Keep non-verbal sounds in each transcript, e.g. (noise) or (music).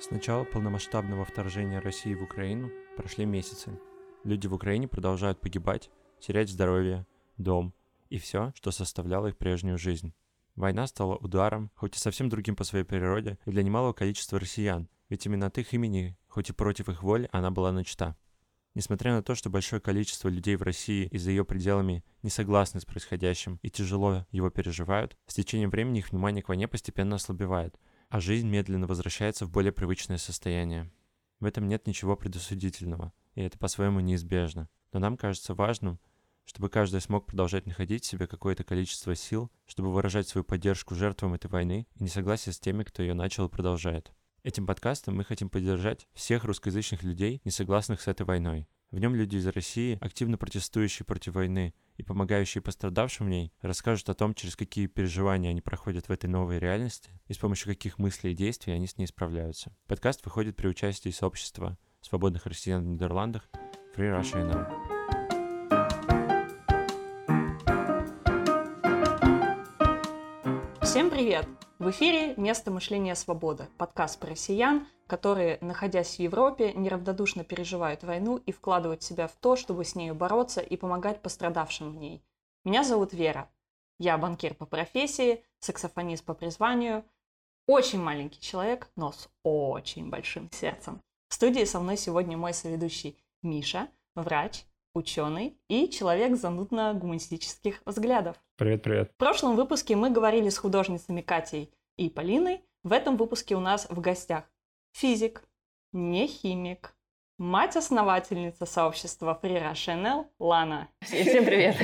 С начала полномасштабного вторжения России в Украину прошли месяцы. Люди в Украине продолжают погибать, терять здоровье, дом и все, что составляло их прежнюю жизнь. Война стала ударом, хоть и совсем другим по своей природе, и для немалого количества россиян, ведь именно от их имени, хоть и против их воли, она была начата. Несмотря на то, что большое количество людей в России и за ее пределами не согласны с происходящим и тяжело его переживают, с течением времени их внимание к войне постепенно ослабевает, а жизнь медленно возвращается в более привычное состояние. В этом нет ничего предосудительного, и это по-своему неизбежно. Но нам кажется важным, чтобы каждый смог продолжать находить в себе какое-то количество сил, чтобы выражать свою поддержку жертвам этой войны и несогласие с теми, кто ее начал и продолжает. Этим подкастом мы хотим поддержать всех русскоязычных людей, не согласных с этой войной. В нем люди из России, активно протестующие против войны и помогающие пострадавшим в ней, расскажут о том, через какие переживания они проходят в этой новой реальности и с помощью каких мыслей и действий они с ней справляются. Подкаст выходит при участии сообщества свободных россиян в Нидерландах Free Russia Now. Всем привет! В эфире «Место мышления свобода» – подкаст про россиян, которые, находясь в Европе, неравнодушно переживают войну и вкладывают себя в то, чтобы с нею бороться и помогать пострадавшим в ней. Меня зовут Вера. Я банкир по профессии, саксофонист по призванию, очень маленький человек, но с очень большим сердцем. В студии со мной сегодня мой соведущий Миша, врач, ученый и человек занудно-гуманистических взглядов. Привет, привет. В прошлом выпуске мы говорили с художницами Катей и Полиной. В этом выпуске у нас в гостях физик, не химик, мать-основательница сообщества Фрира Шенел Лана. Всем привет.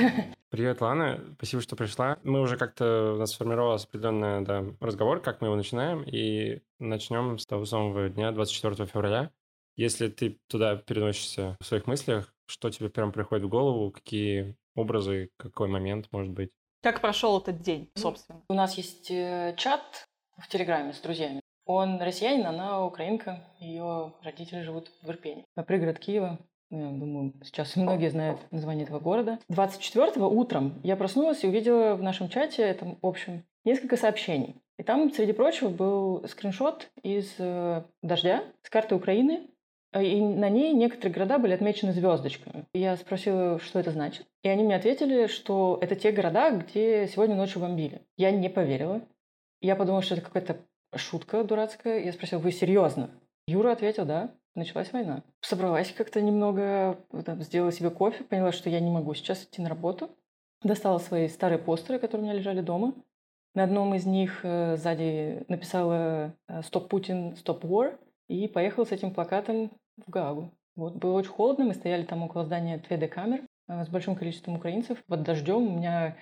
Привет, Лана. Спасибо, что пришла. Мы уже как-то, у нас сформировался определенный да, разговор, как мы его начинаем, и начнем с того самого дня, 24 февраля. Если ты туда переносишься в своих мыслях, что тебе прям приходит в голову, какие образы, какой момент может быть? Как прошел этот день, собственно? У нас есть э, чат в Телеграме с друзьями. Он россиянин, она украинка, ее родители живут в Ирпене, пригород Киева. Ну, я думаю, сейчас многие знают название этого города. 24-го утром я проснулась и увидела в нашем чате, этом общем, несколько сообщений. И там, среди прочего, был скриншот из э, «Дождя» с карты Украины, и на ней некоторые города были отмечены звездочками. Я спросила, что это значит. И они мне ответили, что это те города, где сегодня ночью бомбили. Я не поверила. Я подумала, что это какая-то шутка дурацкая. Я спросила, вы серьезно? Юра ответил, да. Началась война. Собралась как-то немного, там, сделала себе кофе, поняла, что я не могу сейчас идти на работу. Достала свои старые постеры, которые у меня лежали дома. На одном из них э, сзади написала «Стоп Путин, стоп War», и поехал с этим плакатом в Гаагу. Вот, было очень холодно, мы стояли там около здания 2D-камер э, с большим количеством украинцев. Под дождем у меня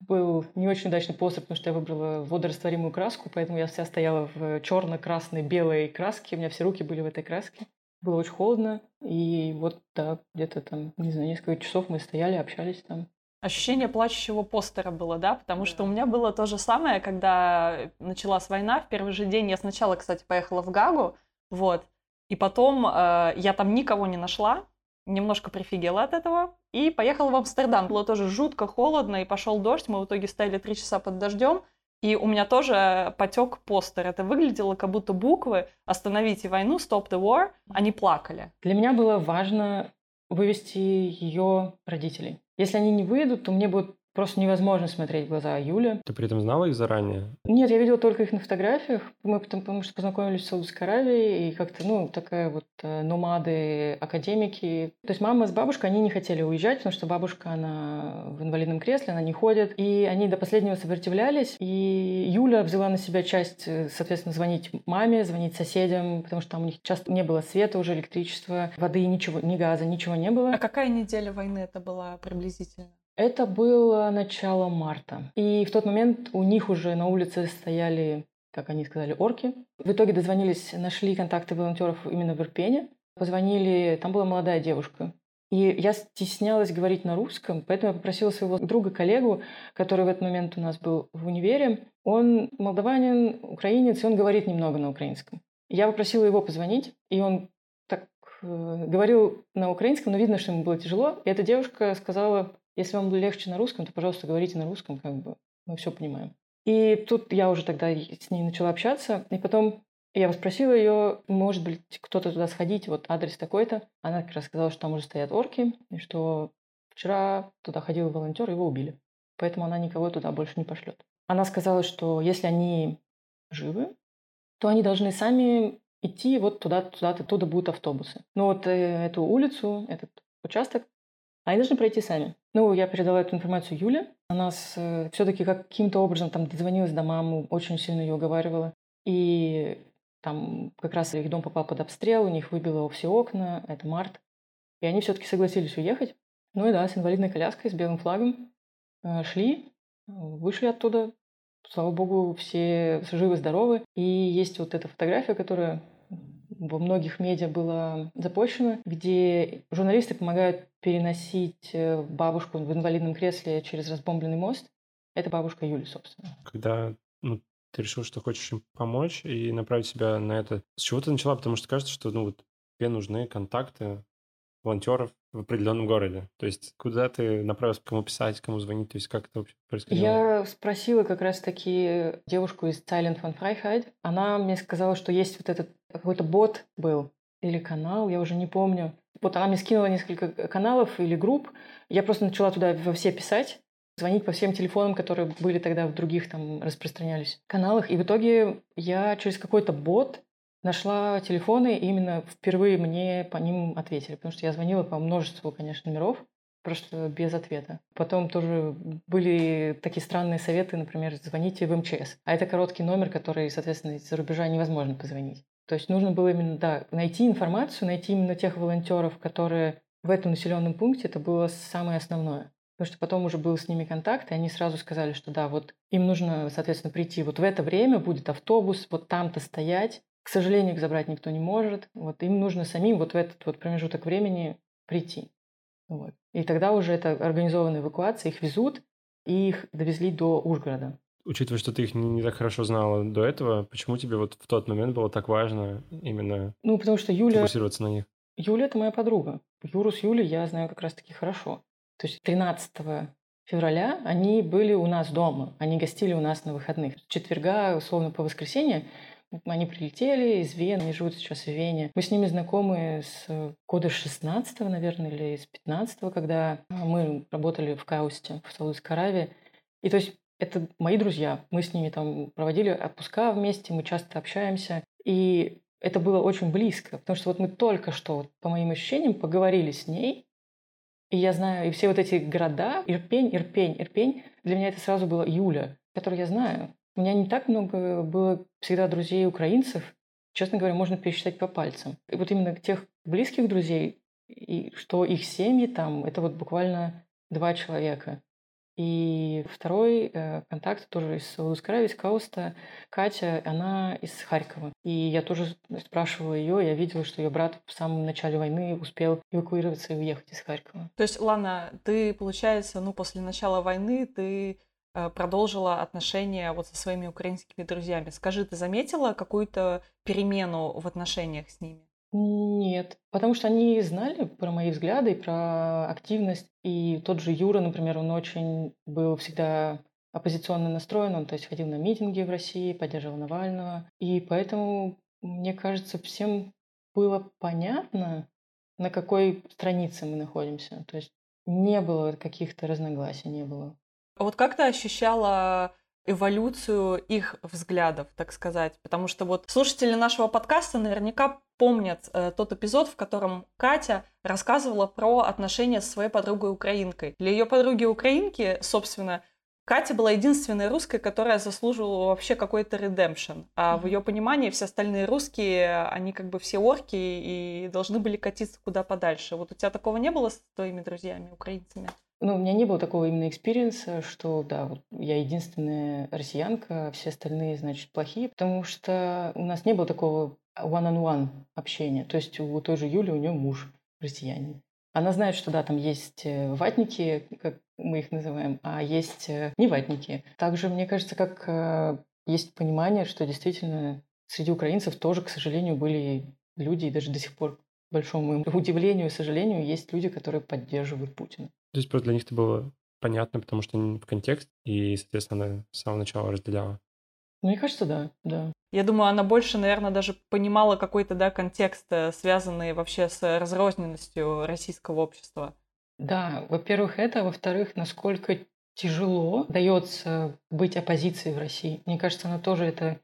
был не очень удачный постер, потому что я выбрала водорастворимую краску, поэтому я вся стояла в черно-красной, белой краске, у меня все руки были в этой краске. Было очень холодно, и вот, да, где-то там, не знаю, несколько часов мы стояли, общались там. Ощущение плачущего постера было, да? Потому что у меня было то же самое, когда началась война. В первый же день я сначала, кстати, поехала в Гагу, вот. И потом э, я там никого не нашла, немножко прифигела от этого, и поехала в Амстердам. Было тоже жутко холодно, и пошел дождь, мы в итоге стояли три часа под дождем, и у меня тоже потек постер. Это выглядело как будто буквы «Остановите войну», «Stop the war», они плакали. Для меня было важно вывести ее родителей. Если они не выйдут, то мне будет Просто невозможно смотреть в глаза Юли. Ты при этом знала их заранее? Нет, я видела только их на фотографиях. Мы потом, потому что познакомились в Саудовской Аравии, и как-то, ну, такая вот э, номады, академики. То есть мама с бабушкой, они не хотели уезжать, потому что бабушка, она в инвалидном кресле, она не ходит. И они до последнего сопротивлялись. И Юля взяла на себя часть, э, соответственно, звонить маме, звонить соседям, потому что там у них часто не было света уже, электричества, воды, ничего, ни газа, ничего не было. А какая неделя войны это была приблизительно? Это было начало марта. И в тот момент у них уже на улице стояли, как они сказали, орки. В итоге дозвонились, нашли контакты волонтеров именно в Ирпене. Позвонили, там была молодая девушка. И я стеснялась говорить на русском, поэтому я попросила своего друга-коллегу, который в этот момент у нас был в универе. Он молдаванин, украинец, и он говорит немного на украинском. Я попросила его позвонить, и он так э, говорил на украинском, но видно, что ему было тяжело. И эта девушка сказала, если вам легче на русском, то, пожалуйста, говорите на русском, как бы мы все понимаем. И тут я уже тогда с ней начала общаться. И потом Я спросила ее, может быть, кто-то туда сходить, вот адрес такой-то. Она как раз сказала, что там уже стоят орки, и что вчера туда ходил волонтер, его убили. Поэтому она никого туда больше не пошлет. Она сказала, что если они живы, то они должны сами идти вот туда, туда, оттуда будут автобусы. Ну вот э, эту улицу, этот участок, они должны пройти сами. Ну, я передала эту информацию Юле. Она э, все-таки каким-то образом там дозвонилась до мамы, очень сильно ее уговаривала. И там как раз их дом попал под обстрел, у них выбило все окна, это март. И они все-таки согласились уехать. Ну и да, с инвалидной коляской, с белым флагом э, шли, вышли оттуда. Слава богу, все живы-здоровы. И есть вот эта фотография, которая во многих медиа была запущена, где журналисты помогают переносить э, бабушку в инвалидном кресле через разбомбленный мост. Это бабушка Юли, собственно. Когда ну, ты решил, что хочешь им помочь и направить себя на это. С чего ты начала? Потому что кажется, что ну, вот, тебе нужны контакты волонтеров в определенном городе. То есть куда ты направился, кому писать, кому звонить, то есть как это вообще происходило? Я спросила как раз-таки девушку из Silent von Freiheit. Она мне сказала, что есть вот этот какой-то бот был или канал, я уже не помню. Вот она мне скинула несколько каналов или групп. Я просто начала туда во все писать звонить по всем телефонам, которые были тогда в других там распространялись каналах. И в итоге я через какой-то бот нашла телефоны, и именно впервые мне по ним ответили, потому что я звонила по множеству, конечно, номеров, просто без ответа. Потом тоже были такие странные советы, например, звоните в МЧС. А это короткий номер, который, соответственно, из-за рубежа невозможно позвонить. То есть нужно было именно, да, найти информацию, найти именно тех волонтеров, которые в этом населенном пункте, это было самое основное. Потому что потом уже был с ними контакт, и они сразу сказали, что да, вот им нужно, соответственно, прийти вот в это время, будет автобус, вот там-то стоять. К сожалению, их забрать никто не может. Вот им нужно самим вот в этот вот промежуток времени прийти. Вот. И тогда уже это организованная эвакуация, их везут, и их довезли до Ужгорода. Учитывая, что ты их не, так хорошо знала до этого, почему тебе вот в тот момент было так важно именно ну, потому что Юля... фокусироваться на них? Юля – это моя подруга. Юру с Юлей я знаю как раз-таки хорошо. То есть 13 февраля они были у нас дома, они гостили у нас на выходных. С четверга, условно, по воскресенье они прилетели из Вены, они живут сейчас в Вене. Мы с ними знакомы с года 16 наверное, или с 15 когда мы работали в Каусте, в Саудовской Аравии. И то есть это мои друзья. Мы с ними там проводили отпуска вместе, мы часто общаемся. И это было очень близко, потому что вот мы только что, по моим ощущениям, поговорили с ней, и я знаю, и все вот эти города, Ирпень, Ирпень, Ирпень, для меня это сразу было Юля, которую я знаю. У меня не так много было всегда друзей украинцев. Честно говоря, можно пересчитать по пальцам. И вот именно тех близких друзей, и что их семьи там, это вот буквально два человека. И второй э, контакт тоже из Саудовской Аравии, из Кауста. Катя, она из Харькова. И я тоже спрашивала ее, я видела, что ее брат в самом начале войны успел эвакуироваться и уехать из Харькова. То есть, Лана, ты, получается, ну, после начала войны ты э, продолжила отношения вот со своими украинскими друзьями. Скажи, ты заметила какую-то перемену в отношениях с ними? Нет, потому что они знали про мои взгляды, про активность. И тот же Юра, например, он очень был всегда оппозиционно настроен, он то есть ходил на митинги в России, поддерживал Навального. И поэтому, мне кажется, всем было понятно, на какой странице мы находимся. То есть не было каких-то разногласий, не было. А вот как ты ощущала эволюцию их взглядов, так сказать. Потому что вот слушатели нашего подкаста наверняка помнят э, тот эпизод, в котором Катя рассказывала про отношения с своей подругой украинкой. Для ее подруги украинки, собственно, Катя была единственной русской, которая заслуживала вообще какой-то redemption. А mm-hmm. в ее понимании все остальные русские, они как бы все орки и должны были катиться куда подальше. Вот у тебя такого не было с твоими друзьями, украинцами? Ну, у меня не было такого именно experience а, что, да, вот я единственная россиянка, а все остальные, значит, плохие, потому что у нас не было такого one-on-one общения. То есть у той же Юли, у нее муж россиянин. Она знает, что да, там есть э, ватники, как мы их называем, а есть э, не ватники. Также, мне кажется, как э, есть понимание, что действительно среди украинцев тоже, к сожалению, были люди, и даже до сих пор, большому удивлению и сожалению, есть люди, которые поддерживают Путина. То есть просто для них это было понятно, потому что они в контекст, и, соответственно, она с самого начала разделяла. Мне кажется, да, да. Я думаю, она больше, наверное, даже понимала какой-то, да, контекст, э, связанный вообще с разрозненностью российского общества. Да, во-первых, это, во-вторых, насколько тяжело дается быть оппозицией в России. Мне кажется, она тоже это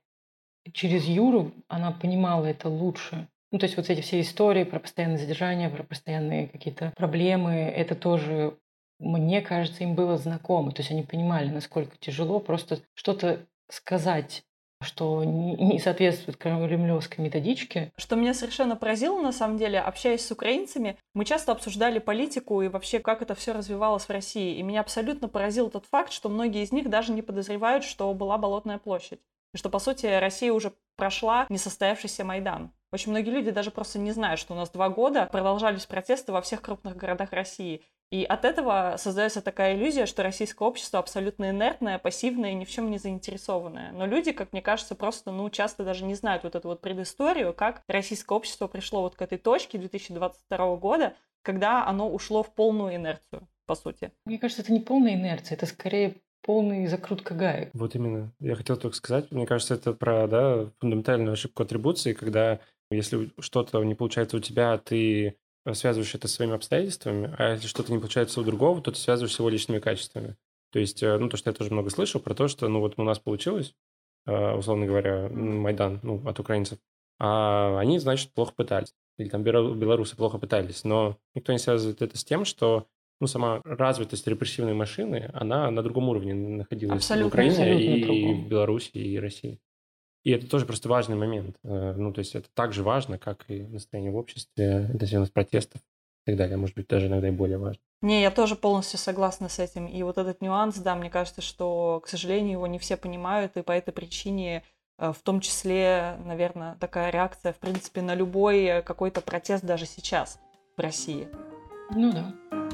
через Юру, она понимала это лучше. Ну, то есть вот эти все истории про постоянное задержание, про постоянные какие-то проблемы, это тоже, мне кажется, им было знакомо. То есть они понимали, насколько тяжело просто что-то сказать что не соответствует кремлевской методичке. Что меня совершенно поразило, на самом деле, общаясь с украинцами, мы часто обсуждали политику и вообще, как это все развивалось в России. И меня абсолютно поразил тот факт, что многие из них даже не подозревают, что была Болотная площадь. И что, по сути, Россия уже прошла несостоявшийся Майдан. Очень многие люди даже просто не знают, что у нас два года продолжались протесты во всех крупных городах России. И от этого создается такая иллюзия, что российское общество абсолютно инертное, пассивное и ни в чем не заинтересованное. Но люди, как мне кажется, просто, ну, часто даже не знают вот эту вот предысторию, как российское общество пришло вот к этой точке 2022 года, когда оно ушло в полную инерцию, по сути. Мне кажется, это не полная инерция, это скорее полный закрутка гаек. Вот именно. Я хотел только сказать, мне кажется, это про да, фундаментальную ошибку атрибуции, когда если что-то не получается у тебя, ты связываешь это своими обстоятельствами, а если что-то не получается у другого, то ты связываешь его личными качествами. То есть, э, ну, то, что я тоже много слышал про то, что, ну, вот у нас получилось, э, условно говоря, Майдан, ну, от украинцев, а они, значит, плохо пытались. Или там белорусы плохо пытались. Но никто не связывает это с тем, что ну, сама развитость репрессивной машины, она на другом уровне находилась абсолютно, в Украине абсолютно и другом. в Беларуси, и России. И это тоже просто важный момент. Э, ну, то есть это так же важно, как и настроение в обществе, интенсивность протестов и так далее. Может быть, даже иногда и более важно. Не, я тоже полностью согласна с этим. И вот этот нюанс, да, мне кажется, что, к сожалению, его не все понимают, и по этой причине э, в том числе, наверное, такая реакция, в принципе, на любой какой-то протест даже сейчас в России. Ну да.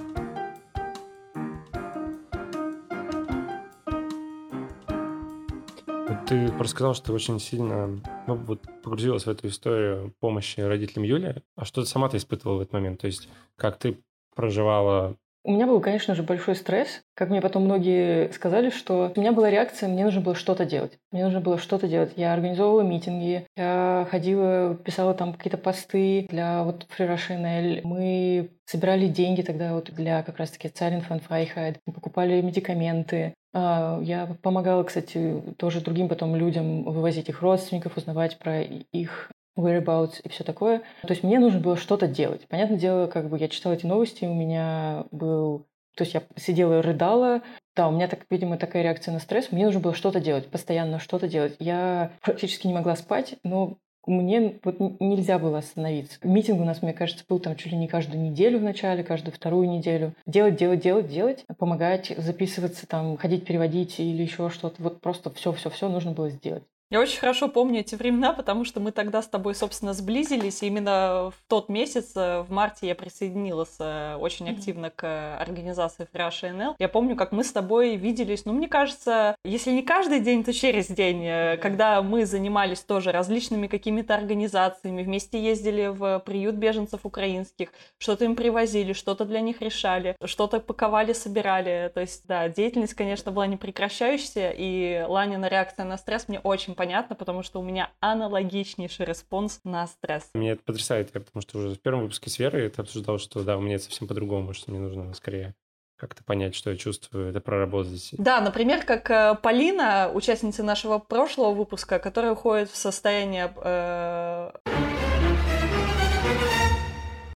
Ты рассказал, что ты очень сильно ну, вот, погрузилась в эту историю помощи родителям Юли. А что ты сама ты испытывала в этот момент? То есть как ты проживала у меня был, конечно же, большой стресс. Как мне потом многие сказали, что у меня была реакция, мне нужно было что-то делать. Мне нужно было что-то делать. Я организовывала митинги, я ходила, писала там какие-то посты для вот Russia Мы собирали деньги тогда вот для как раз-таки Zeilen van Vrijheid. Мы покупали медикаменты. А, я помогала, кстати, тоже другим потом людям вывозить их родственников, узнавать про их whereabouts и все такое. То есть мне нужно было что-то делать. Понятное дело, как бы я читала эти новости, у меня был... То есть я сидела и рыдала. Да, у меня, так, видимо, такая реакция на стресс. Мне нужно было что-то делать, постоянно что-то делать. Я практически не могла спать, но мне вот нельзя было остановиться. Митинг у нас, мне кажется, был там чуть ли не каждую неделю в начале, каждую вторую неделю. Делать, делать, делать, делать, помогать, записываться, там, ходить, переводить или еще что-то. Вот просто все-все-все нужно было сделать. Я очень хорошо помню эти времена, потому что мы тогда с тобой, собственно, сблизились. И именно в тот месяц, э, в марте, я присоединилась э, очень активно к организации Fresh NL. Я помню, как мы с тобой виделись, ну, мне кажется, если не каждый день, то через день, э, когда мы занимались тоже различными какими-то организациями, вместе ездили в приют беженцев украинских, что-то им привозили, что-то для них решали, что-то паковали, собирали. То есть, да, деятельность, конечно, была непрекращающаяся, и Ланина реакция на стресс мне очень понятно, потому что у меня аналогичнейший response на стресс. Меня это потрясает, я потому что уже в первом выпуске с Верой это обсуждал, что да, у меня это совсем по-другому, что мне нужно скорее как-то понять, что я чувствую, это проработать. Да, например, как э, Полина, участница нашего прошлого выпуска, которая уходит в состояние... Э...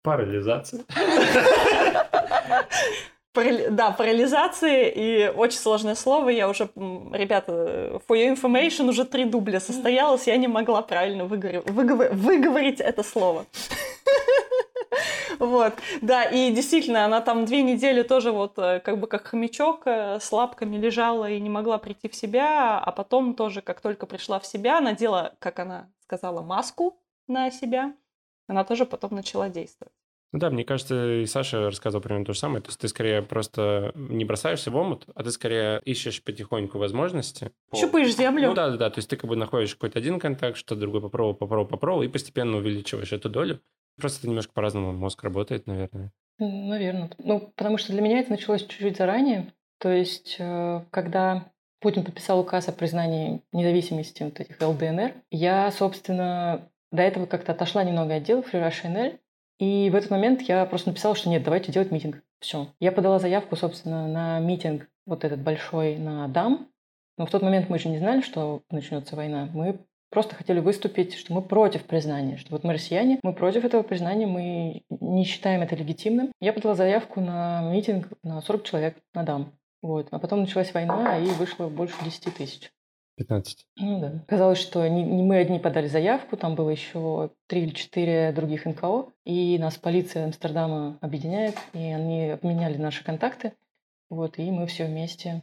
Парализация. (laughs) Да, парализации и очень сложное слово. Я уже, ребята, for your information, уже три дубля состоялось, я не могла правильно выговор... Выговор... выговорить это слово. (laughs) Вот, да, и действительно, она там две недели тоже вот э, как бы как хомячок э, с лапками лежала и не могла прийти в себя, а потом тоже, как только пришла в себя, надела, как она сказала, маску на себя, она тоже потом начала действовать. Ну да, мне кажется, и Саша рассказывал примерно то же самое. То есть ты скорее просто не бросаешься в омут, а ты скорее ищешь потихоньку возможности. Щупаешь землю. Ну да, да, да. То есть ты как бы находишь какой-то один контакт, что другой попробовал, попробовал, попробовал, и постепенно увеличиваешь эту долю. Просто это немножко по-разному мозг работает, наверное. Наверное. Ну, потому что для меня это началось чуть-чуть заранее. То есть, э, когда Путин подписал указ о признании независимости вот этих ЛДНР. Я, собственно, до этого как-то отошла немного от Russia NL, и в этот момент я просто написала, что нет, давайте делать митинг. Все. Я подала заявку, собственно, на митинг вот этот большой на Дам. Но в тот момент мы же не знали, что начнется война. Мы просто хотели выступить, что мы против признания, что вот мы россияне, мы против этого признания, мы не считаем это легитимным. Я подала заявку на митинг на 40 человек на Дам. Вот. А потом началась война, и вышло больше 10 тысяч. 15. Ну да. Казалось, что не, не мы одни подали заявку, там было еще три или четыре других НКО, и нас полиция Амстердама объединяет, и они обменяли наши контакты, вот, и мы все вместе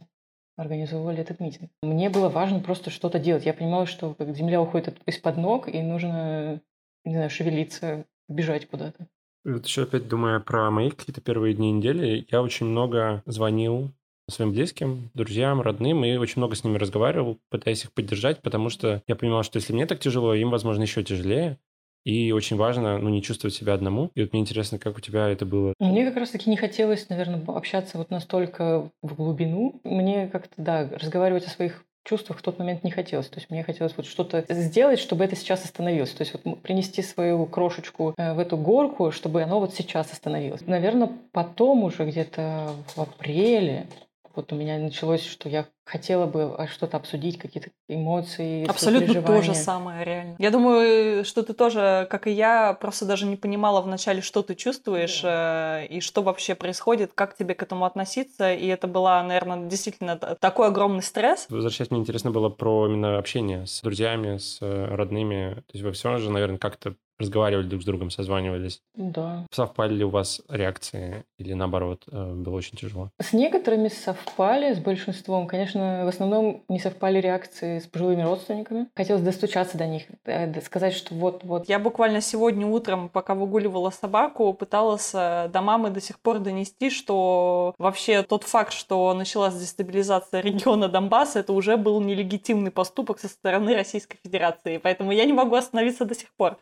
организовывали этот митинг. Мне было важно просто что-то делать. Я понимала, что как земля уходит из-под ног, и нужно, не знаю, шевелиться, бежать куда-то. Вот еще опять думая про мои какие-то первые дни недели, я очень много звонил своим близким, друзьям, родным, и очень много с ними разговаривал, пытаясь их поддержать, потому что я понимал, что если мне так тяжело, им, возможно, еще тяжелее. И очень важно, ну, не чувствовать себя одному. И вот мне интересно, как у тебя это было? Мне как раз-таки не хотелось, наверное, общаться вот настолько в глубину. Мне как-то, да, разговаривать о своих чувствах в тот момент не хотелось. То есть мне хотелось вот что-то сделать, чтобы это сейчас остановилось. То есть вот принести свою крошечку э, в эту горку, чтобы оно вот сейчас остановилось. Наверное, потом уже где-то в апреле вот у меня началось, что я хотела бы а, что-то обсудить, какие-то эмоции, Абсолютно то же самое, реально. Я думаю, что ты тоже, как и я, просто даже не понимала вначале, что ты чувствуешь да. э, и что вообще происходит, как тебе к этому относиться. И это была, наверное, действительно такой огромный стресс. Возвращаясь, мне интересно было про именно общение с друзьями, с э, родными. То есть вы все же, наверное, как-то разговаривали друг с другом, созванивались. Да. Совпали ли у вас реакции или наоборот э, было очень тяжело? С некоторыми совпали, с большинством. Конечно, в основном не совпали реакции с пожилыми родственниками. Хотелось достучаться до них, э, сказать, что вот-вот. Я буквально сегодня утром, пока выгуливала собаку, пыталась э, до мамы до сих пор донести, что вообще тот факт, что началась дестабилизация региона Донбасса, это уже был нелегитимный поступок со стороны Российской Федерации. Поэтому я не могу остановиться до сих пор.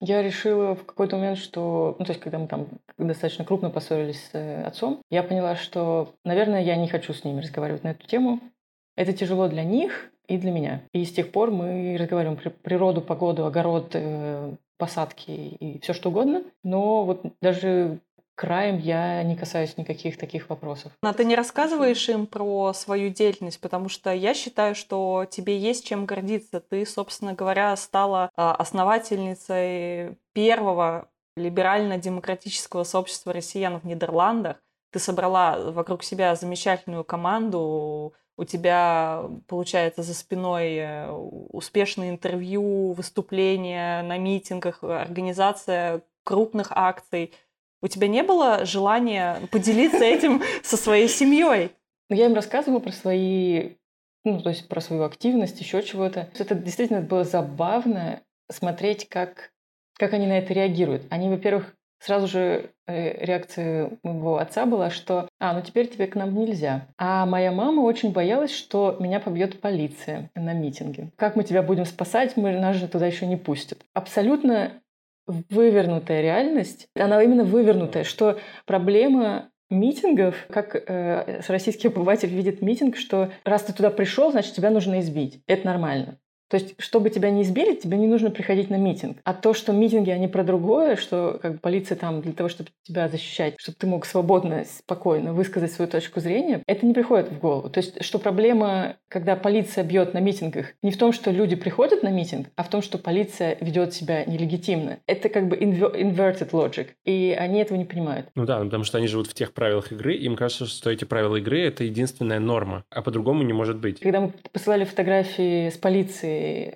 Я решила в какой-то момент, что, ну, то есть, когда мы там достаточно крупно поссорились с э, отцом, я поняла, что, наверное, я не хочу с ними разговаривать на эту тему. Это тяжело для них и для меня. И с тех пор мы разговариваем про природу, погоду, огород, э, посадки и все что угодно. Но вот даже краем я не касаюсь никаких таких вопросов. А ты не рассказываешь им про свою деятельность, потому что я считаю, что тебе есть чем гордиться. Ты, собственно говоря, стала а, основательницей первого либерально-демократического сообщества россиян в Нидерландах. Ты собрала вокруг себя замечательную команду, у тебя, получается, за спиной э, успешные интервью, выступления на митингах, организация крупных акций – у тебя не было желания поделиться этим со своей семьей? Ну, я им рассказывала про свои, ну, то есть про свою активность, еще чего-то. Это действительно было забавно смотреть, как, как они на это реагируют. Они, во-первых, сразу же э, реакция моего отца была, что «А, ну теперь тебе к нам нельзя». А моя мама очень боялась, что меня побьет полиция на митинге. Как мы тебя будем спасать, мы, нас же туда еще не пустят. Абсолютно вывернутая реальность, она именно вывернутая, что проблема митингов, как э, российский обыватель видит митинг, что раз ты туда пришел, значит тебя нужно избить. Это нормально. То есть, чтобы тебя не избили, тебе не нужно приходить на митинг. А то, что митинги, они про другое, что как бы, полиция там для того, чтобы тебя защищать, чтобы ты мог свободно, спокойно высказать свою точку зрения, это не приходит в голову. То есть, что проблема, когда полиция бьет на митингах, не в том, что люди приходят на митинг, а в том, что полиция ведет себя нелегитимно. Это как бы inverted logic, и они этого не понимают. Ну да, потому что они живут в тех правилах игры, им кажется, что эти правила игры — это единственная норма, а по-другому не может быть. Когда мы посылали фотографии с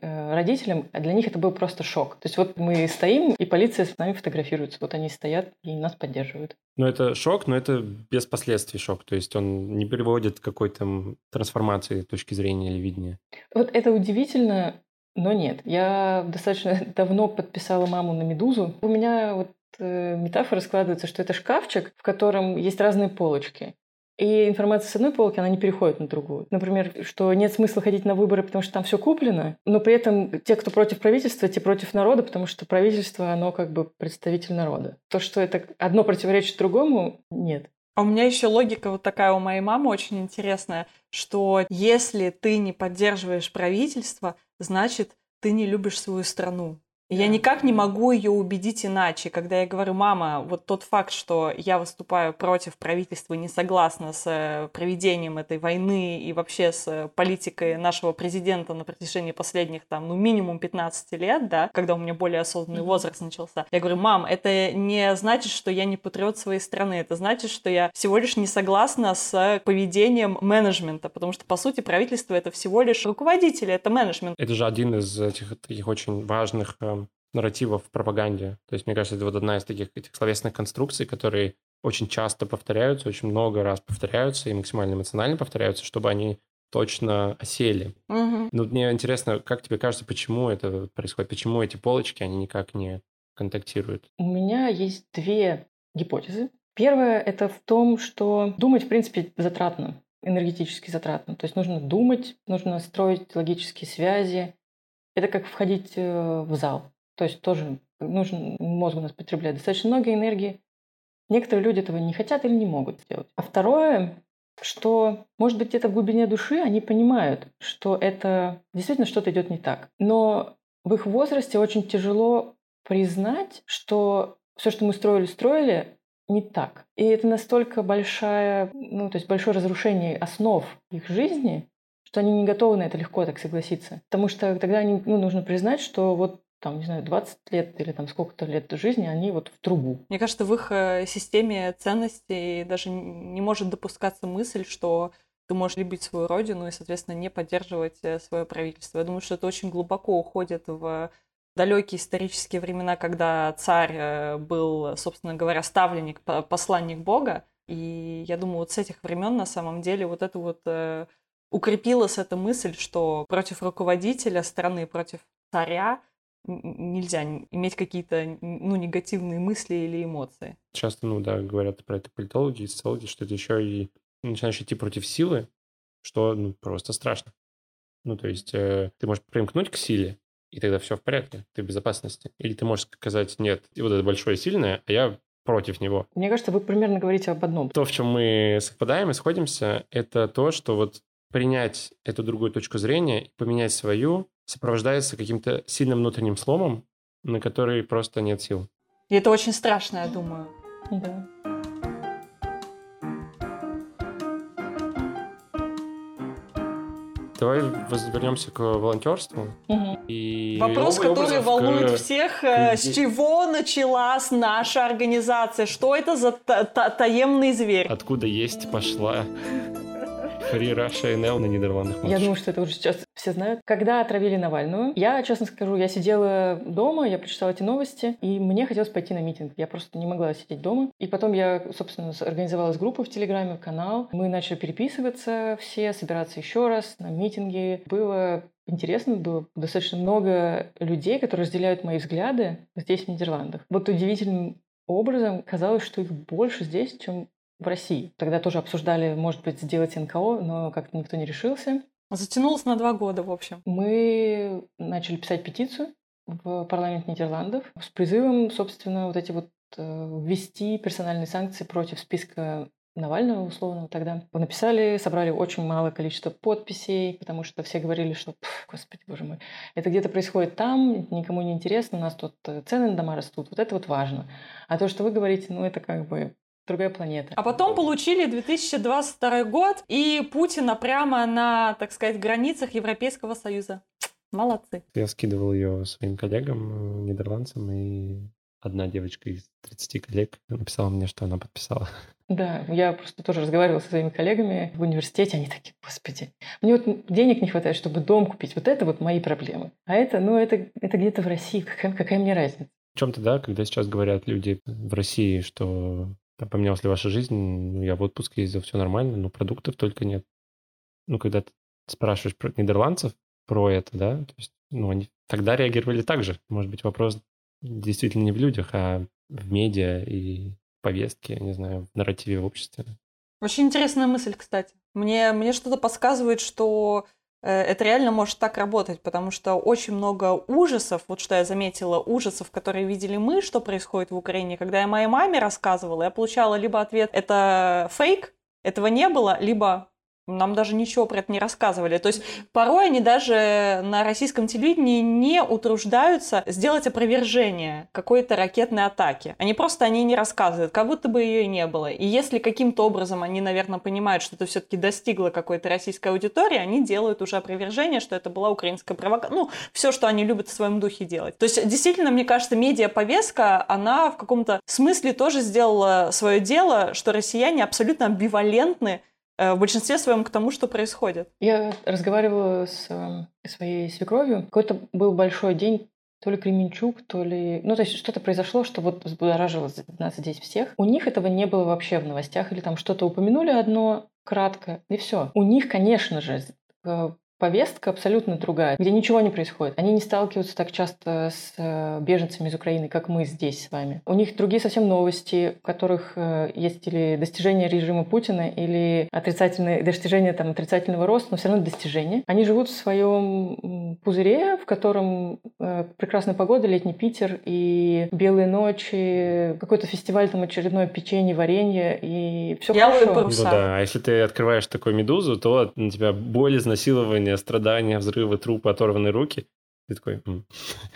э, родителям, а для них это был просто шок. То есть вот мы стоим, и полиция с нами фотографируется. Вот они стоят и нас поддерживают. Ну, это шок, но это без последствий шок. То есть он не приводит к какой-то трансформации точки зрения или видения. Вот это удивительно, но нет. Я достаточно (laughs) давно подписала маму на «Медузу». У меня вот э, метафора складывается, что это шкафчик, в котором есть разные полочки. И информация с одной полки, она не переходит на другую. Например, что нет смысла ходить на выборы, потому что там все куплено, но при этом те, кто против правительства, те против народа, потому что правительство, оно как бы представитель народа. То, что это одно противоречит другому, нет. А у меня еще логика вот такая у моей мамы очень интересная, что если ты не поддерживаешь правительство, значит, ты не любишь свою страну. Я никак не могу ее убедить иначе, когда я говорю, мама, вот тот факт, что я выступаю против правительства, не согласна с э, проведением этой войны и вообще с э, политикой нашего президента на протяжении последних, там, ну, минимум 15 лет, да, когда у меня более осознанный возраст начался. Я говорю, мам, это не значит, что я не патриот своей страны, это значит, что я всего лишь не согласна с поведением менеджмента, потому что, по сути, правительство это всего лишь руководители, это менеджмент. Это же один из этих таких очень важных эм, нарративов в пропаганде. То есть, мне кажется, это вот одна из таких этих словесных конструкций, которые очень часто повторяются, очень много раз повторяются и максимально эмоционально повторяются, чтобы они точно осели. Угу. Ну, мне интересно, как тебе кажется, почему это происходит? Почему эти полочки, они никак не контактируют? У меня есть две гипотезы. Первая — это в том, что думать, в принципе, затратно, энергетически затратно. То есть нужно думать, нужно строить логические связи. Это как входить э, в зал. То есть тоже нужен мозг у нас потребляет достаточно много энергии. Некоторые люди этого не хотят или не могут сделать. А второе, что, может быть, где-то в глубине души они понимают, что это действительно что-то идет не так. Но в их возрасте очень тяжело признать, что все, что мы строили, строили, не так. И это настолько большая, ну, то есть большое разрушение основ их жизни, что они не готовы на это легко так согласиться. Потому что тогда они, ну, нужно признать, что вот там, не знаю, 20 лет или там сколько-то лет жизни, они вот в трубу. Мне кажется, в их э, системе ценностей даже не может допускаться мысль, что ты можешь любить свою родину и, соответственно, не поддерживать э, свое правительство. Я думаю, что это очень глубоко уходит в далекие исторические времена, когда царь э, был, собственно говоря, ставленник, посланник Бога. И я думаю, вот с этих времен на самом деле вот это вот укрепилась эта мысль, что против руководителя страны, против царя нельзя иметь какие-то ну, негативные мысли или эмоции. Часто, ну да, говорят про это политологи и социологи, что это еще и начинаешь идти против силы, что ну, просто страшно. Ну, то есть э, ты можешь примкнуть к силе, и тогда все в порядке, ты в безопасности. Или ты можешь сказать, нет, и вот это большое сильное, а я против него. Мне кажется, вы примерно говорите об одном. То, в чем мы совпадаем и сходимся, это то, что вот принять эту другую точку зрения и поменять свою, сопровождается каким-то сильным внутренним сломом, на который просто нет сил. И это очень страшно, я думаю. Да. Давай вернемся к волонтерству. Угу. И Вопрос, который волнует к... всех, э, с чего началась наша организация? Что это за та та таемный зверь? Откуда есть пошла Free Russia NL на Нидерландах. Я думаю, что это уже сейчас все знают. Когда отравили Навальную, я, честно скажу, я сидела дома, я прочитала эти новости, и мне хотелось пойти на митинг. Я просто не могла сидеть дома. И потом я, собственно, организовалась группу в Телеграме, канал. Мы начали переписываться все, собираться еще раз на митинги. Было интересно, было достаточно много людей, которые разделяют мои взгляды здесь, в Нидерландах. Вот удивительным образом казалось, что их больше здесь, чем в России. Тогда тоже обсуждали, может быть, сделать НКО, но как-то никто не решился. Затянулось на два года, в общем. Мы начали писать петицию в парламент Нидерландов с призывом, собственно, вот эти вот э, ввести персональные санкции против списка Навального, условного тогда. Написали, собрали очень малое количество подписей, потому что все говорили, что, господи, боже мой, это где-то происходит там, никому не интересно, у нас тут э, цены на дома растут, вот это вот важно. А то, что вы говорите, ну, это как бы другая планета. А потом получили 2022 год и Путина прямо на, так сказать, границах Европейского Союза. (sniffs) Молодцы. Я скидывал ее своим коллегам, э, нидерландцам, и одна девочка из 30 коллег написала мне, что она подписала. (laughs) Да, я просто тоже разговаривала со своими коллегами в университете, они такие, господи, мне вот денег не хватает, чтобы дом купить, вот это вот мои проблемы. А это, ну, это, это где-то в России, какая, какая мне разница? В чем-то, да, когда сейчас говорят люди в России, что поменялась ли ваша жизнь, я в отпуск ездил, все нормально, но продуктов только нет. Ну, когда ты спрашиваешь про нидерландцев про это, да, то есть, ну, они тогда реагировали так же. Может быть, вопрос действительно не в людях, а в медиа и повестке, не знаю, в нарративе в обществе. Очень интересная мысль, кстати. Мне, мне что-то подсказывает, что это реально может так работать, потому что очень много ужасов, вот что я заметила, ужасов, которые видели мы, что происходит в Украине. Когда я моей маме рассказывала, я получала либо ответ «это фейк», этого не было, либо нам даже ничего про это не рассказывали. То есть порой они даже на российском телевидении не утруждаются сделать опровержение какой-то ракетной атаки. Они просто о ней не рассказывают, как будто бы ее и не было. И если каким-то образом они, наверное, понимают, что это все-таки достигло какой-то российской аудитории, они делают уже опровержение, что это была украинская провокация. Ну, все, что они любят в своем духе делать. То есть, действительно, мне кажется, медиаповестка, она в каком-то смысле тоже сделала свое дело, что россияне абсолютно амбивалентны в большинстве своем к тому, что происходит. Я разговаривала с эм, своей свекровью. Какой-то был большой день, то ли Кременчук, то ли... Ну, то есть что-то произошло, что вот взбудоражило нас здесь всех. У них этого не было вообще в новостях, или там что-то упомянули одно кратко, и все. У них, конечно же, э, повестка абсолютно другая, где ничего не происходит. Они не сталкиваются так часто с э, беженцами из Украины, как мы здесь с вами. У них другие совсем новости, в которых э, есть или достижения режима Путина, или отрицательные достижения там, отрицательного роста, но все равно достижения. Они живут в своем пузыре, в котором э, прекрасная погода, летний Питер и белые ночи, какой-то фестиваль, там очередное печенье, варенье, и все хорошо. Паруса. Ну да, а если ты открываешь такую медузу, то на тебя боль, изнасилование, страдания, взрывы, трупы, оторванные руки. Ты такой... М".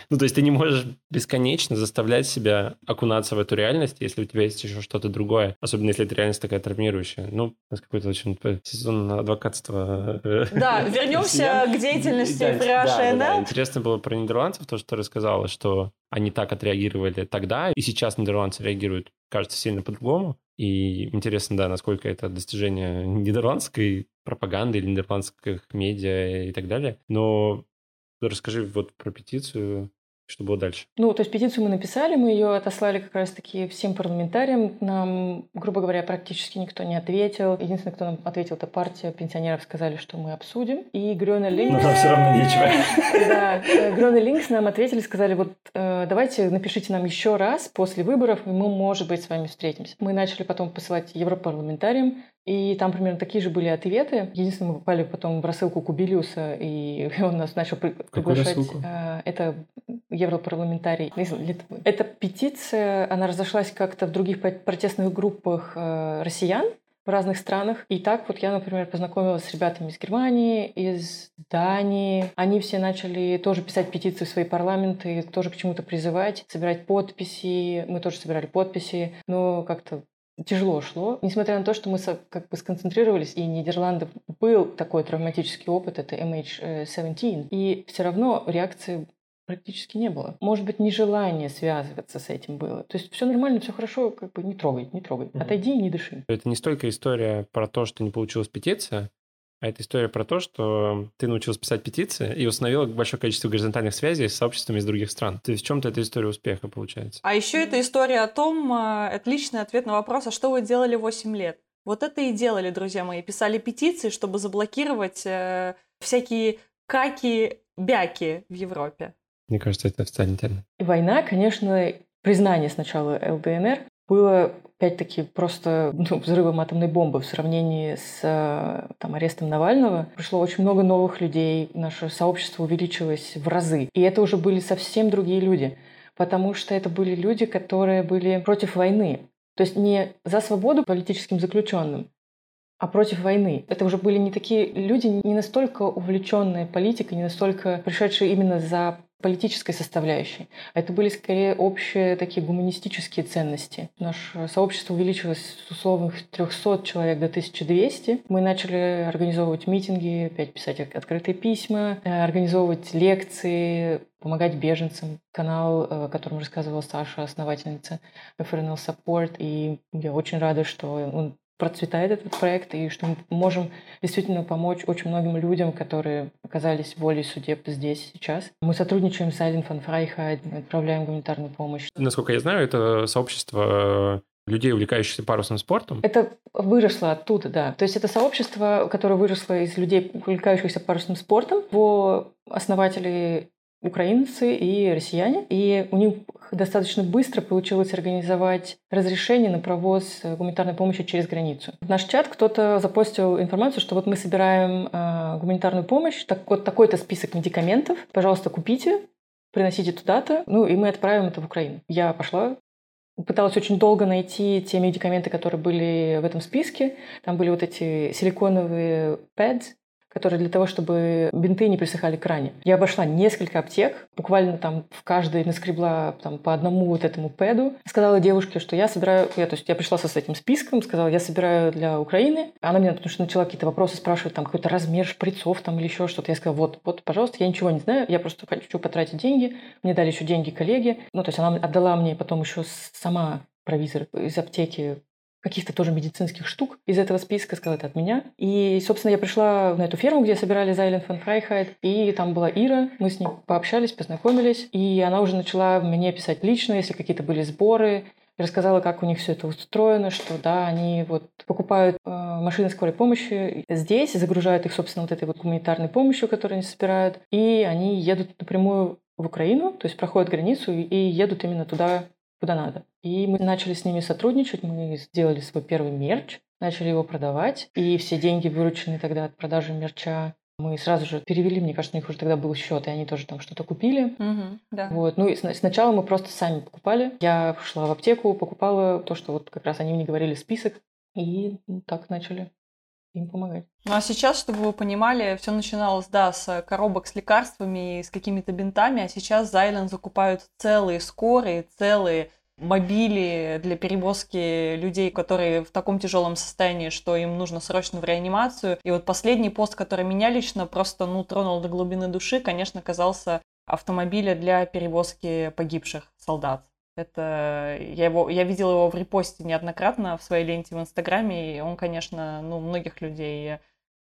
Ну, то есть ты не можешь бесконечно заставлять себя окунаться в эту реальность, если у тебя есть еще что-то другое. Особенно, если эта реальность такая травмирующая. Ну, у нас какой-то очень сезон адвокатства. Э, да, (laughs) вернемся к деятельности Russia Интересно было про нидерландцев, то, что ты рассказала, что они так отреагировали тогда, и сейчас нидерландцы реагируют, кажется, сильно по-другому. И интересно, да, насколько это достижение (laughs) нидерландской пропаганды или нидерландских медиа и так далее. Но расскажи вот про петицию, что было дальше? Ну, то есть петицию мы написали, мы ее отослали как раз-таки всем парламентариям. Нам, грубо говоря, практически никто не ответил. Единственное, кто нам ответил, это партия пенсионеров сказали, что мы обсудим. И Грёна Линкс... Но нам все равно нечего. (laughs) Да, Грёна Линкс нам ответили, сказали, вот э, давайте напишите нам еще раз после выборов, и мы, может быть, с вами встретимся. Мы начали потом посылать европарламентариям, и там примерно такие же были ответы. Единственное, мы попали потом в рассылку Кубилиуса, и (laughs) он нас начал при- приглашать. Рассылку? Э, это европарламентарий. Эта петиция, она разошлась как-то в других протестных группах э, россиян, в разных странах. И так вот я, например, познакомилась с ребятами из Германии, из Дании. Они все начали тоже писать петиции в свои парламенты, тоже к чему-то призывать, собирать подписи. Мы тоже собирали подписи, но как-то тяжело шло. Несмотря на то, что мы как бы сконцентрировались, и Нидерланды был такой травматический опыт, это MH17, и все равно реакции практически не было. Может быть, нежелание связываться с этим было. То есть все нормально, все хорошо, как бы не трогай, не трогай. Отойди и не дыши. Это не столько история про то, что не получилась петиция, а это история про то, что ты научился писать петиции и установила большое количество горизонтальных связей с сообществами из других стран. То есть в чем-то это история успеха получается. А еще это история о том, а, это личный ответ на вопрос, а что вы делали 8 лет? Вот это и делали, друзья мои. Писали петиции, чтобы заблокировать э, всякие каки-бяки в Европе. Мне кажется, это официальный термин. Война, конечно, признание сначала ЛДНР было опять-таки просто ну, взрывом атомной бомбы в сравнении с э, там, арестом Навального. Пришло очень много новых людей, наше сообщество увеличилось в разы. И это уже были совсем другие люди, потому что это были люди, которые были против войны. То есть не за свободу политическим заключенным, а против войны. Это уже были не такие люди, не настолько увлеченные политикой, не настолько пришедшие именно за политической составляющей. Это были скорее общие такие гуманистические ценности. Наше сообщество увеличилось с условных 300 человек до 1200. Мы начали организовывать митинги, опять писать открытые письма, э, организовывать лекции, помогать беженцам. Канал, э, о котором рассказывала Саша, основательница FRNL Support. И я очень рада, что он процветает этот проект и что мы можем действительно помочь очень многим людям, которые оказались волей судеб здесь сейчас. Мы сотрудничаем с Zeilen van Vrijheid, отправляем гуманитарную помощь. Насколько я знаю, это сообщество людей, увлекающихся парусным спортом? Это выросло оттуда, да. То есть это сообщество, которое выросло из людей, увлекающихся парусным спортом. Его основатели украинцы и россияне, и у них достаточно быстро получилось организовать разрешение на провоз гуманитарной помощи через границу. В наш чат кто-то запостил информацию, что вот мы собираем э, гуманитарную помощь, так, вот такой-то список медикаментов, пожалуйста, купите, приносите туда-то, ну и мы отправим это в Украину. Я пошла, пыталась очень долго найти те медикаменты, которые были в этом списке. Там были вот эти силиконовые pads, которые для того, чтобы бинты не присыхали к ране. Я обошла несколько аптек, буквально там в каждой наскребла там, по одному вот этому пэду. Сказала девушке, что я собираю... Я, то есть я пришла со с этим списком, сказала, я собираю для Украины. Она меня, потому что начала какие-то вопросы спрашивать, там какой-то размер шприцов там или еще что-то. Я сказала, вот, вот, пожалуйста, я ничего не знаю, я просто хочу потратить деньги. Мне дали еще деньги коллеги. Ну, то есть она отдала мне потом еще сама провизор из аптеки каких-то тоже медицинских штук из этого списка, сказал, это от меня. И, собственно, я пришла на эту ферму, где собирали Zeilen van Vrijheid, и там была Ира, мы с ней пообщались, познакомились, и она уже начала мне писать лично, если какие-то были сборы, рассказала, как у них все это устроено, что да, они вот покупают э, машины скорой помощи здесь, загружают их, собственно, вот этой вот гуманитарной помощью, которую они собирают, и они едут напрямую в Украину, то есть проходят границу и едут именно туда, куда надо. И мы начали с ними сотрудничать, мы сделали свой первый мерч, начали его продавать, и все деньги, вырученные тогда от продажи мерча, мы сразу же перевели, мне кажется, у них уже тогда был счет, и они тоже там что-то купили. Угу, да. Вот. Ну и сначала мы просто сами покупали. Я шла в аптеку, покупала то, что вот как раз они мне говорили список, и так начали им помогать. Ну а сейчас, чтобы вы понимали, все начиналось, да, с коробок с лекарствами и с какими-то бинтами, а сейчас Зайлен закупают целые скорые, целые мобили для перевозки людей, которые в таком тяжелом состоянии, что им нужно срочно в реанимацию. И вот последний пост, который меня лично просто, ну, тронул до глубины души, конечно, казался автомобиля для перевозки погибших солдат. Это я его, я видела его в репосте неоднократно в своей ленте в Инстаграме, и он, конечно, ну, многих людей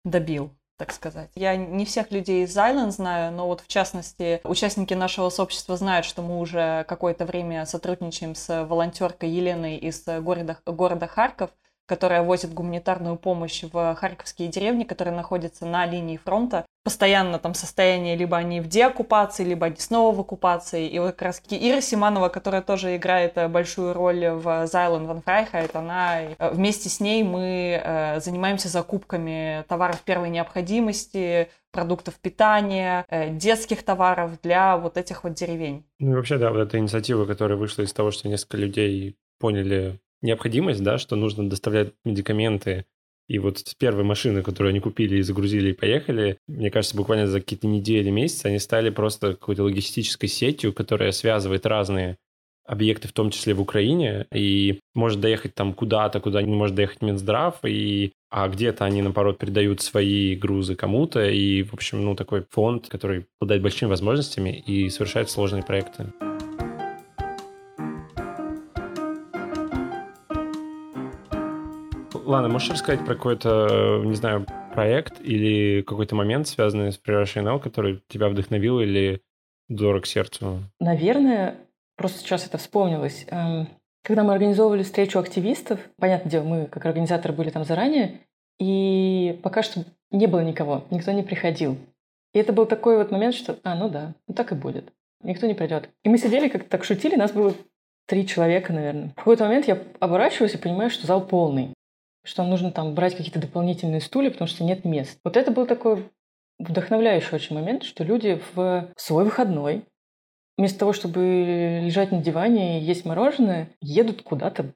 добил так сказать. Я не всех людей из Island знаю, но вот в частности участники нашего сообщества знают, что мы уже какое-то время сотрудничаем с волонтеркой Еленой из города, города Харьков, которая возит гуманитарную помощь в харьковские деревни, которые находятся на линии фронта. Постоянно там состояние, либо они в деоккупации, либо они снова в оккупации. И вот как раз Ира Симанова, которая тоже играет э, большую роль в Зайлен Ван Фрайхайт, она э, вместе с ней мы э, занимаемся закупками товаров первой необходимости, продуктов питания, детских товаров для вот этих вот деревень. Ну и вообще, да, вот эта инициатива, которая вышла из того, что несколько людей поняли необходимость, да, что нужно доставлять медикаменты. И вот с первой машины, которую они купили и загрузили и поехали, мне кажется, буквально за какие-то недели, месяцы они стали просто какой-то логистической сетью, которая связывает разные объекты, в том числе в Украине, и может доехать там куда-то, куда не может доехать Минздрав, и, а где-то они, наоборот, передают свои грузы кому-то, и, в общем, ну, такой фонд, который обладает большими возможностями и совершает сложные проекты. Ладно, можешь рассказать про какой-то, не знаю, проект или какой-то момент, связанный с превращением который тебя вдохновил или дорог сердцу? Наверное, просто сейчас это вспомнилось. Эм, когда мы организовывали встречу активистов, понятное дело, мы как организаторы были там заранее, и пока что не было никого, никто не приходил. И это был такой вот момент, что, а, ну да, ну так и будет. Никто не придет. И мы сидели, как-то так шутили, нас было три человека, наверное. В какой-то момент я оборачиваюсь и понимаю, что зал полный что нужно там брать какие-то дополнительные стулья, потому что нет мест. Вот это был такой вдохновляющий очень момент, что люди в свой выходной, вместо того, чтобы лежать на диване и есть мороженое, едут куда-то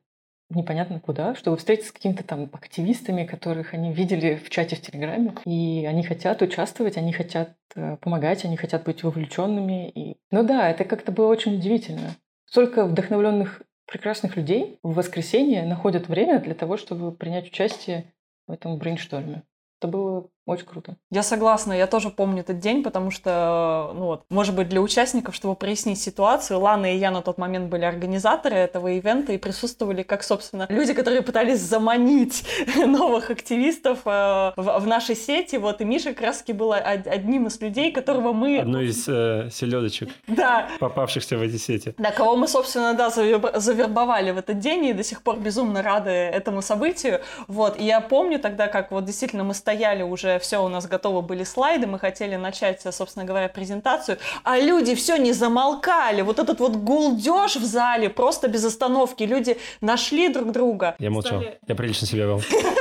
непонятно куда, чтобы встретиться с какими-то там активистами, которых они видели в чате в Телеграме. И они хотят участвовать, они хотят э, помогать, они хотят быть вовлеченными. И... Ну да, это как-то было очень удивительно. Столько вдохновленных прекрасных людей в воскресенье находят время для того, чтобы принять участие в этом брейншторме. Это было очень круто. Я согласна, я тоже помню этот день, потому что, ну вот, может быть, для участников, чтобы прояснить ситуацию, Лана и я на тот момент были организаторы этого ивента и присутствовали как, собственно, люди, которые пытались заманить (laughs) новых активистов э, в, в нашей сети, вот, и Миша раз был одним из людей, которого мы... Одной из э, селедочек, да. попавшихся в эти сети. Да, кого мы, собственно, да, завербовали в этот день и до сих пор безумно рады этому событию, вот, и я помню тогда, как вот действительно мы стояли уже уже все, у нас готовы были слайды, мы хотели начать, собственно говоря, презентацию, а люди все не замолкали. Вот этот вот гулдеж в зале просто без остановки. Люди нашли друг друга. Я молчал. Стали... Я прилично себя вел. (laughs)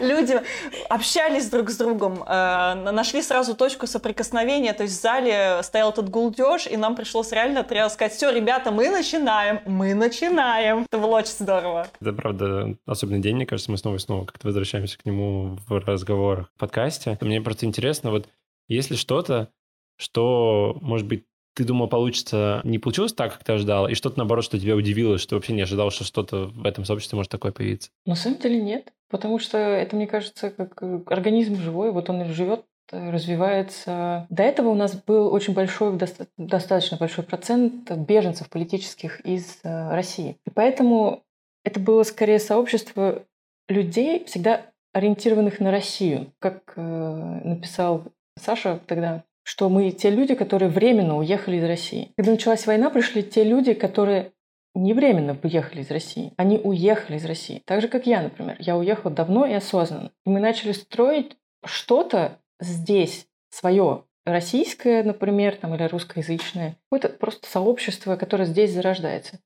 Люди общались друг с другом, э, нашли сразу точку соприкосновения, то есть в зале стоял этот гулдеж, и нам пришлось реально треба сказать, все, ребята, мы начинаем, мы начинаем. Это было очень здорово. Это, правда, особенный день, мне кажется, мы снова и снова как-то возвращаемся к нему в разговорах в подкасте. Мне просто интересно, вот если что-то, что, может быть, ты думал, получится, не получилось так, как ты ожидал, и что-то, наоборот, что тебя удивило, что вообще не ожидал, что что-то в этом сообществе может такое появиться? На самом деле нет, потому что это, мне кажется, как э, организм живой, вот он живет э, развивается. До этого у нас был очень большой, достаточно большой процент беженцев политических из э, России. И поэтому это было скорее сообщество людей, всегда ориентированных на Россию. Как написал Саша тогда, что мы те люди, которые временно уехали из России. Когда началась война, пришли те люди, которые не временно уехали из России. Они уехали из России. Так же, как я, например. Я уехал давно и осознанно. И мы начали строить что-то здесь, свое, российское, например, там, или русскоязычное. Какое-то просто сообщество, которое здесь зарождается.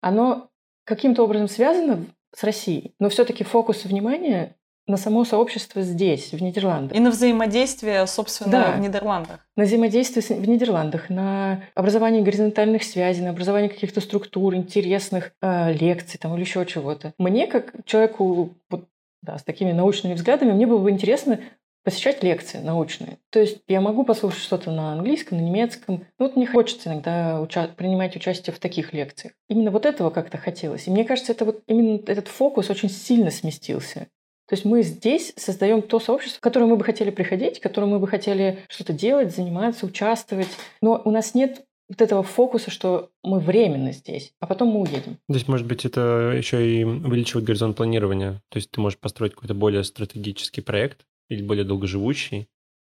Оно каким-то образом связано с Россией, но все-таки фокус внимания на само сообщество здесь, в Нидерландах. И на взаимодействие, собственно, да. в Нидерландах. На взаимодействие в Нидерландах, на образование горизонтальных связей, на образование каких-то структур, интересных э, лекций там, или еще чего-то. Мне, как человеку вот, да, с такими научными взглядами, мне было бы интересно посещать лекции научные. То есть я могу послушать что-то на английском, на немецком. Но вот мне хочется иногда уча- принимать участие в таких лекциях. Именно вот этого как-то хотелось. И мне кажется, это вот именно этот фокус очень сильно сместился. То есть мы здесь создаем то сообщество, в которое мы бы хотели приходить, в котором мы бы хотели что-то делать, заниматься, участвовать. Но у нас нет вот этого фокуса, что мы временно здесь, а потом мы уедем. То есть, может быть, это еще и увеличивает горизонт планирования. То есть ты можешь построить какой-то более стратегический проект или более долгоживущий,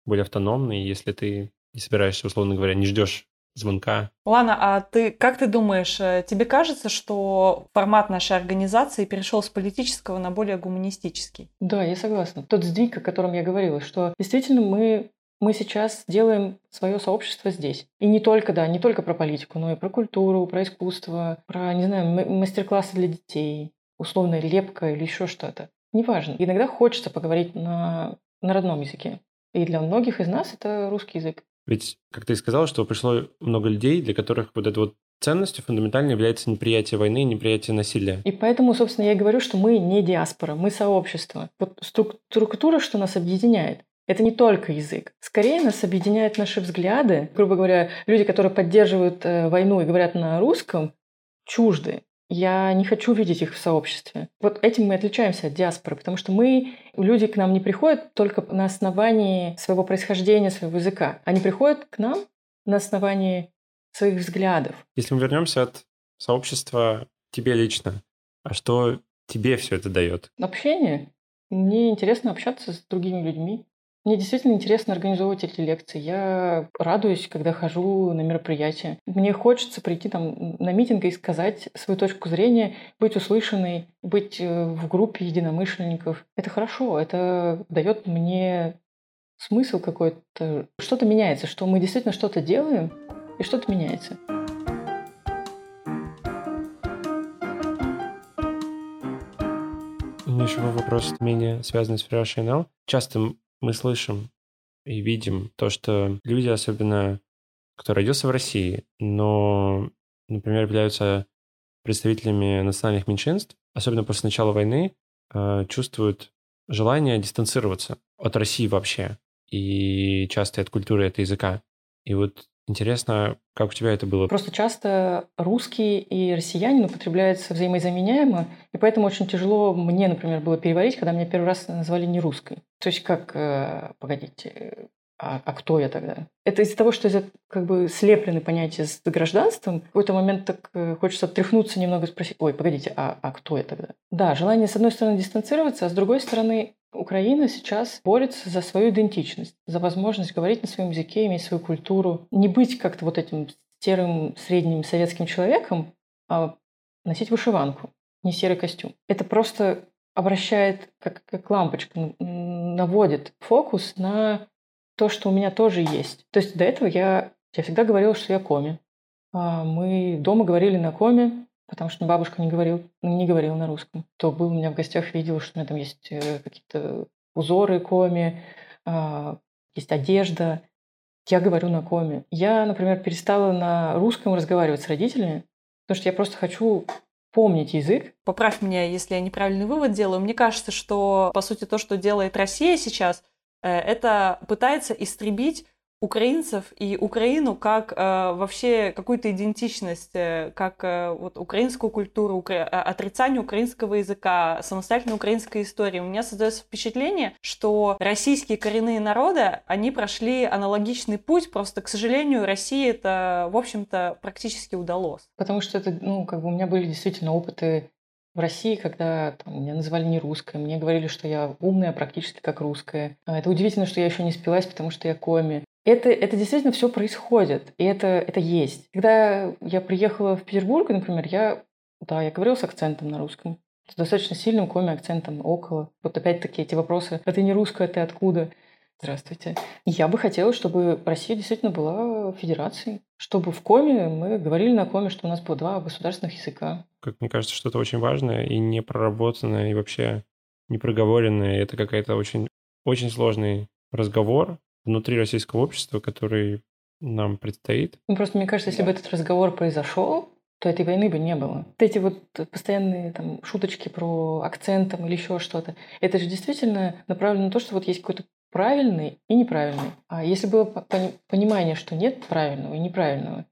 более автономный, если ты не собираешься, условно говоря, не ждешь звонка. Лана, а ты как ты думаешь, э, тебе кажется, что формат нашей организации перешел с политического на более гуманистический? Да, я согласна. Тот сдвиг, о котором я говорила, что действительно мы мы сейчас делаем свое сообщество здесь. И не только, да, не только про политику, но и про культуру, про искусство, про, не знаю, мастер-классы для детей, условная лепка или еще что-то. Неважно. Иногда хочется поговорить на, на родном языке. И для многих из нас это русский язык. Ведь, как ты сказал, что пришло много людей, для которых вот эта вот ценностью фундаментально является неприятие войны, неприятие насилия. И поэтому, собственно, я и говорю, что мы не диаспора, мы сообщество. Вот структура, что нас объединяет, это не только язык. Скорее нас объединяют наши взгляды. Грубо говоря, люди, которые поддерживают э, войну и говорят на русском, чужды. Я не хочу видеть их в сообществе. Вот этим мы отличаемся от диаспоры, потому что мы, люди к нам не приходят только на основании своего происхождения, своего языка. Они приходят к нам на основании своих взглядов. Если мы вернемся от сообщества тебе лично, а что тебе все это дает? Общение. Мне интересно общаться с другими людьми. Мне действительно интересно организовывать эти лекции. Я радуюсь, когда хожу на мероприятия. Мне хочется прийти там на митинг и сказать свою точку зрения, быть услышанной, быть э, в группе единомышленников. Это хорошо, это дает мне смысл какой-то. Что-то меняется, что мы действительно что-то делаем, и что-то меняется. У меня еще вопрос менее связанный с Fresh Часто мы слышим и видим то, что люди, особенно кто родился в России, но, например, являются представителями национальных меньшинств, особенно после начала войны, э, чувствуют желание дистанцироваться от России вообще, и часто от культуры, от языка. И вот Интересно, как у тебя это было? Просто часто русский и россиянин употребляются взаимозаменяемо, и поэтому очень тяжело мне, например, было переварить, когда меня первый раз назвали не русской. То есть как, э, погодите, а, а кто я тогда? Это из-за того, что это как бы слеплены понятия с гражданством. В какой-то момент так э, хочется отряхнуться немного и спросить, ой, погодите, а, а кто я тогда? Да, желание, с одной стороны, дистанцироваться, а с другой стороны, Украина сейчас борется за свою идентичность, за возможность говорить на своем языке, иметь свою культуру, не быть как-то вот этим серым средним советским человеком, а носить вышиванку, не серый костюм. Это просто обращает как, как лампочка наводит фокус на то, что у меня тоже есть. То есть до этого я, я всегда говорила, что я коми. А мы дома говорили на коме, потому что бабушка не, говорил, не говорила на русском. То был у меня в гостях, видел, что у меня там есть э, какие-то узоры коми, а, есть одежда. Я говорю на коме. Я, например, перестала на русском разговаривать с родителями, потому что я просто хочу помнить язык. Поправь меня, если я неправильный вывод делаю. Мне кажется, что, по сути, то, что делает Россия сейчас, это пытается истребить украинцев и Украину как э, вообще какую-то идентичность, э, как э, вот украинскую культуру, укра... отрицание украинского языка, самостоятельной украинской истории. У меня создается впечатление, что российские коренные народы, они прошли аналогичный путь, просто, к сожалению, России это, в общем-то, практически удалось. Потому что это, ну, как бы у меня были действительно опыты в России, когда там, меня называли не русской, мне говорили, что я умная практически как русская. А это удивительно, что я еще не спилась, потому что я коми. Это, это действительно все происходит, и это, это есть. Когда я приехала в Петербург, например, я, да, я говорила с акцентом на русском. С достаточно сильным коми-акцентом около. Вот опять-таки эти вопросы. А ты не русская, ты откуда? Здравствуйте. Я бы хотела, чтобы Россия действительно была федерацией. Чтобы в коме мы говорили на коме, что у нас было два государственных языка. Как мне кажется, что это очень важное и не проработанное, и вообще не проговоренное. Это какая-то очень, очень сложный разговор, внутри российского общества, который нам предстоит. Ну, просто мне кажется, если бы этот разговор произошел, то этой войны бы не было. Вот эти вот постоянные там шуточки про акцент там, или еще что-то, это же действительно направлено на то, что вот есть какой-то правильный и неправильный. А если было понимание, что нет правильного и неправильного,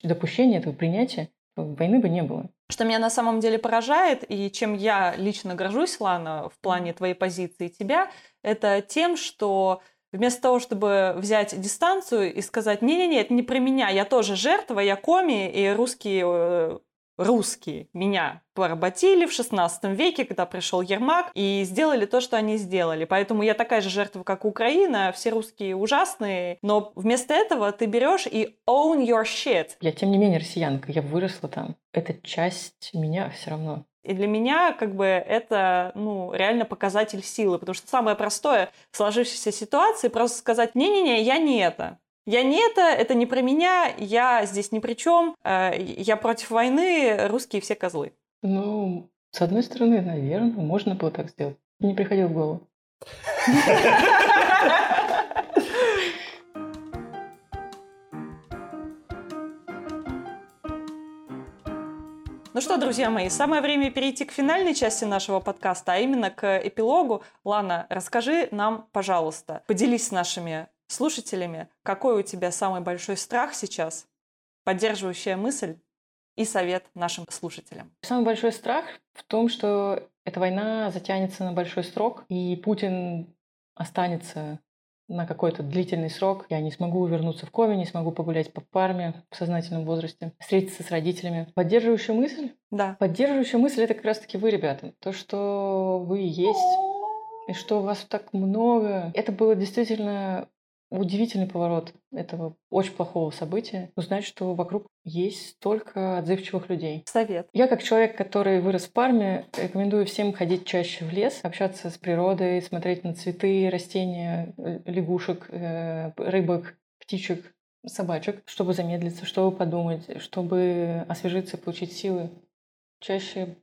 допущение этого принятия, войны бы не было. Что меня на самом деле поражает, и чем я лично горжусь, Лана, в плане твоей позиции тебя, это тем, что Вместо того, чтобы взять дистанцию и сказать, не-не-не, это не про меня, я тоже жертва, я коми, и русские, э, русские меня поработили в 16 веке, когда пришел Ермак, и сделали то, что они сделали. Поэтому я такая же жертва, как Украина, все русские ужасные, но вместо этого ты берешь и own your shit. Я, тем не менее, россиянка, я выросла там. Это часть меня все равно. И для меня как бы это ну, реально показатель силы, потому что самое простое в сложившейся ситуации просто сказать «не-не-не, я не это». Я не это, это не про меня, я здесь ни при чем, э, я против войны, русские все козлы. Ну, с одной стороны, наверное, можно было так сделать. Не приходило в голову. (laughs) Ну что, друзья мои, самое время перейти к финальной части нашего подкаста, а именно к эпилогу. Лана, расскажи нам, пожалуйста, поделись с нашими слушателями, какой у тебя самый большой страх сейчас, поддерживающая мысль и совет нашим слушателям. Самый большой страх в том, что эта война затянется на большой срок, и Путин останется на какой-то длительный срок. Я не смогу вернуться в Коми, не смогу погулять по парме в сознательном возрасте, встретиться с родителями. Поддерживающая мысль? Да. Поддерживающая мысль — это как раз-таки вы, ребята. То, что вы есть, и что вас так много. Это было действительно удивительный поворот этого очень плохого события. Узнать, что вокруг есть столько отзывчивых людей. Совет. Я, как человек, который вырос в Парме, рекомендую всем ходить чаще в лес, общаться с природой, смотреть на цветы, растения, э, лягушек, э, рыбок, птичек, собачек, чтобы замедлиться, чтобы подумать, чтобы освежиться, получить силы. Чаще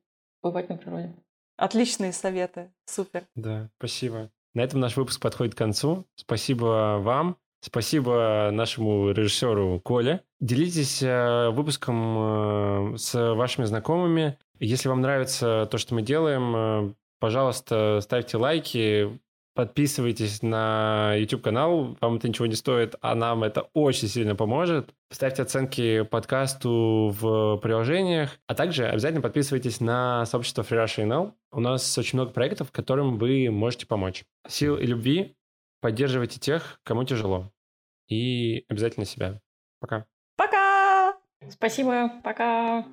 бывать на природе. Отличные советы. Супер. Да, спасибо. На этом наш выпуск подходит к концу. Спасибо вам. Спасибо нашему режиссеру Коле. Делитесь э, выпуском э, с вашими знакомыми. Если вам нравится то, что мы делаем, э, пожалуйста, ставьте лайки, Подписывайтесь на YouTube-канал, вам это ничего не стоит, а нам это очень сильно поможет. Ставьте оценки подкасту в приложениях, а также обязательно подписывайтесь на сообщество Free Russia NL. У нас очень много проектов, которым вы можете помочь. Сил и любви поддерживайте тех, кому тяжело. И обязательно себя. Пока. Пока! Спасибо, пока.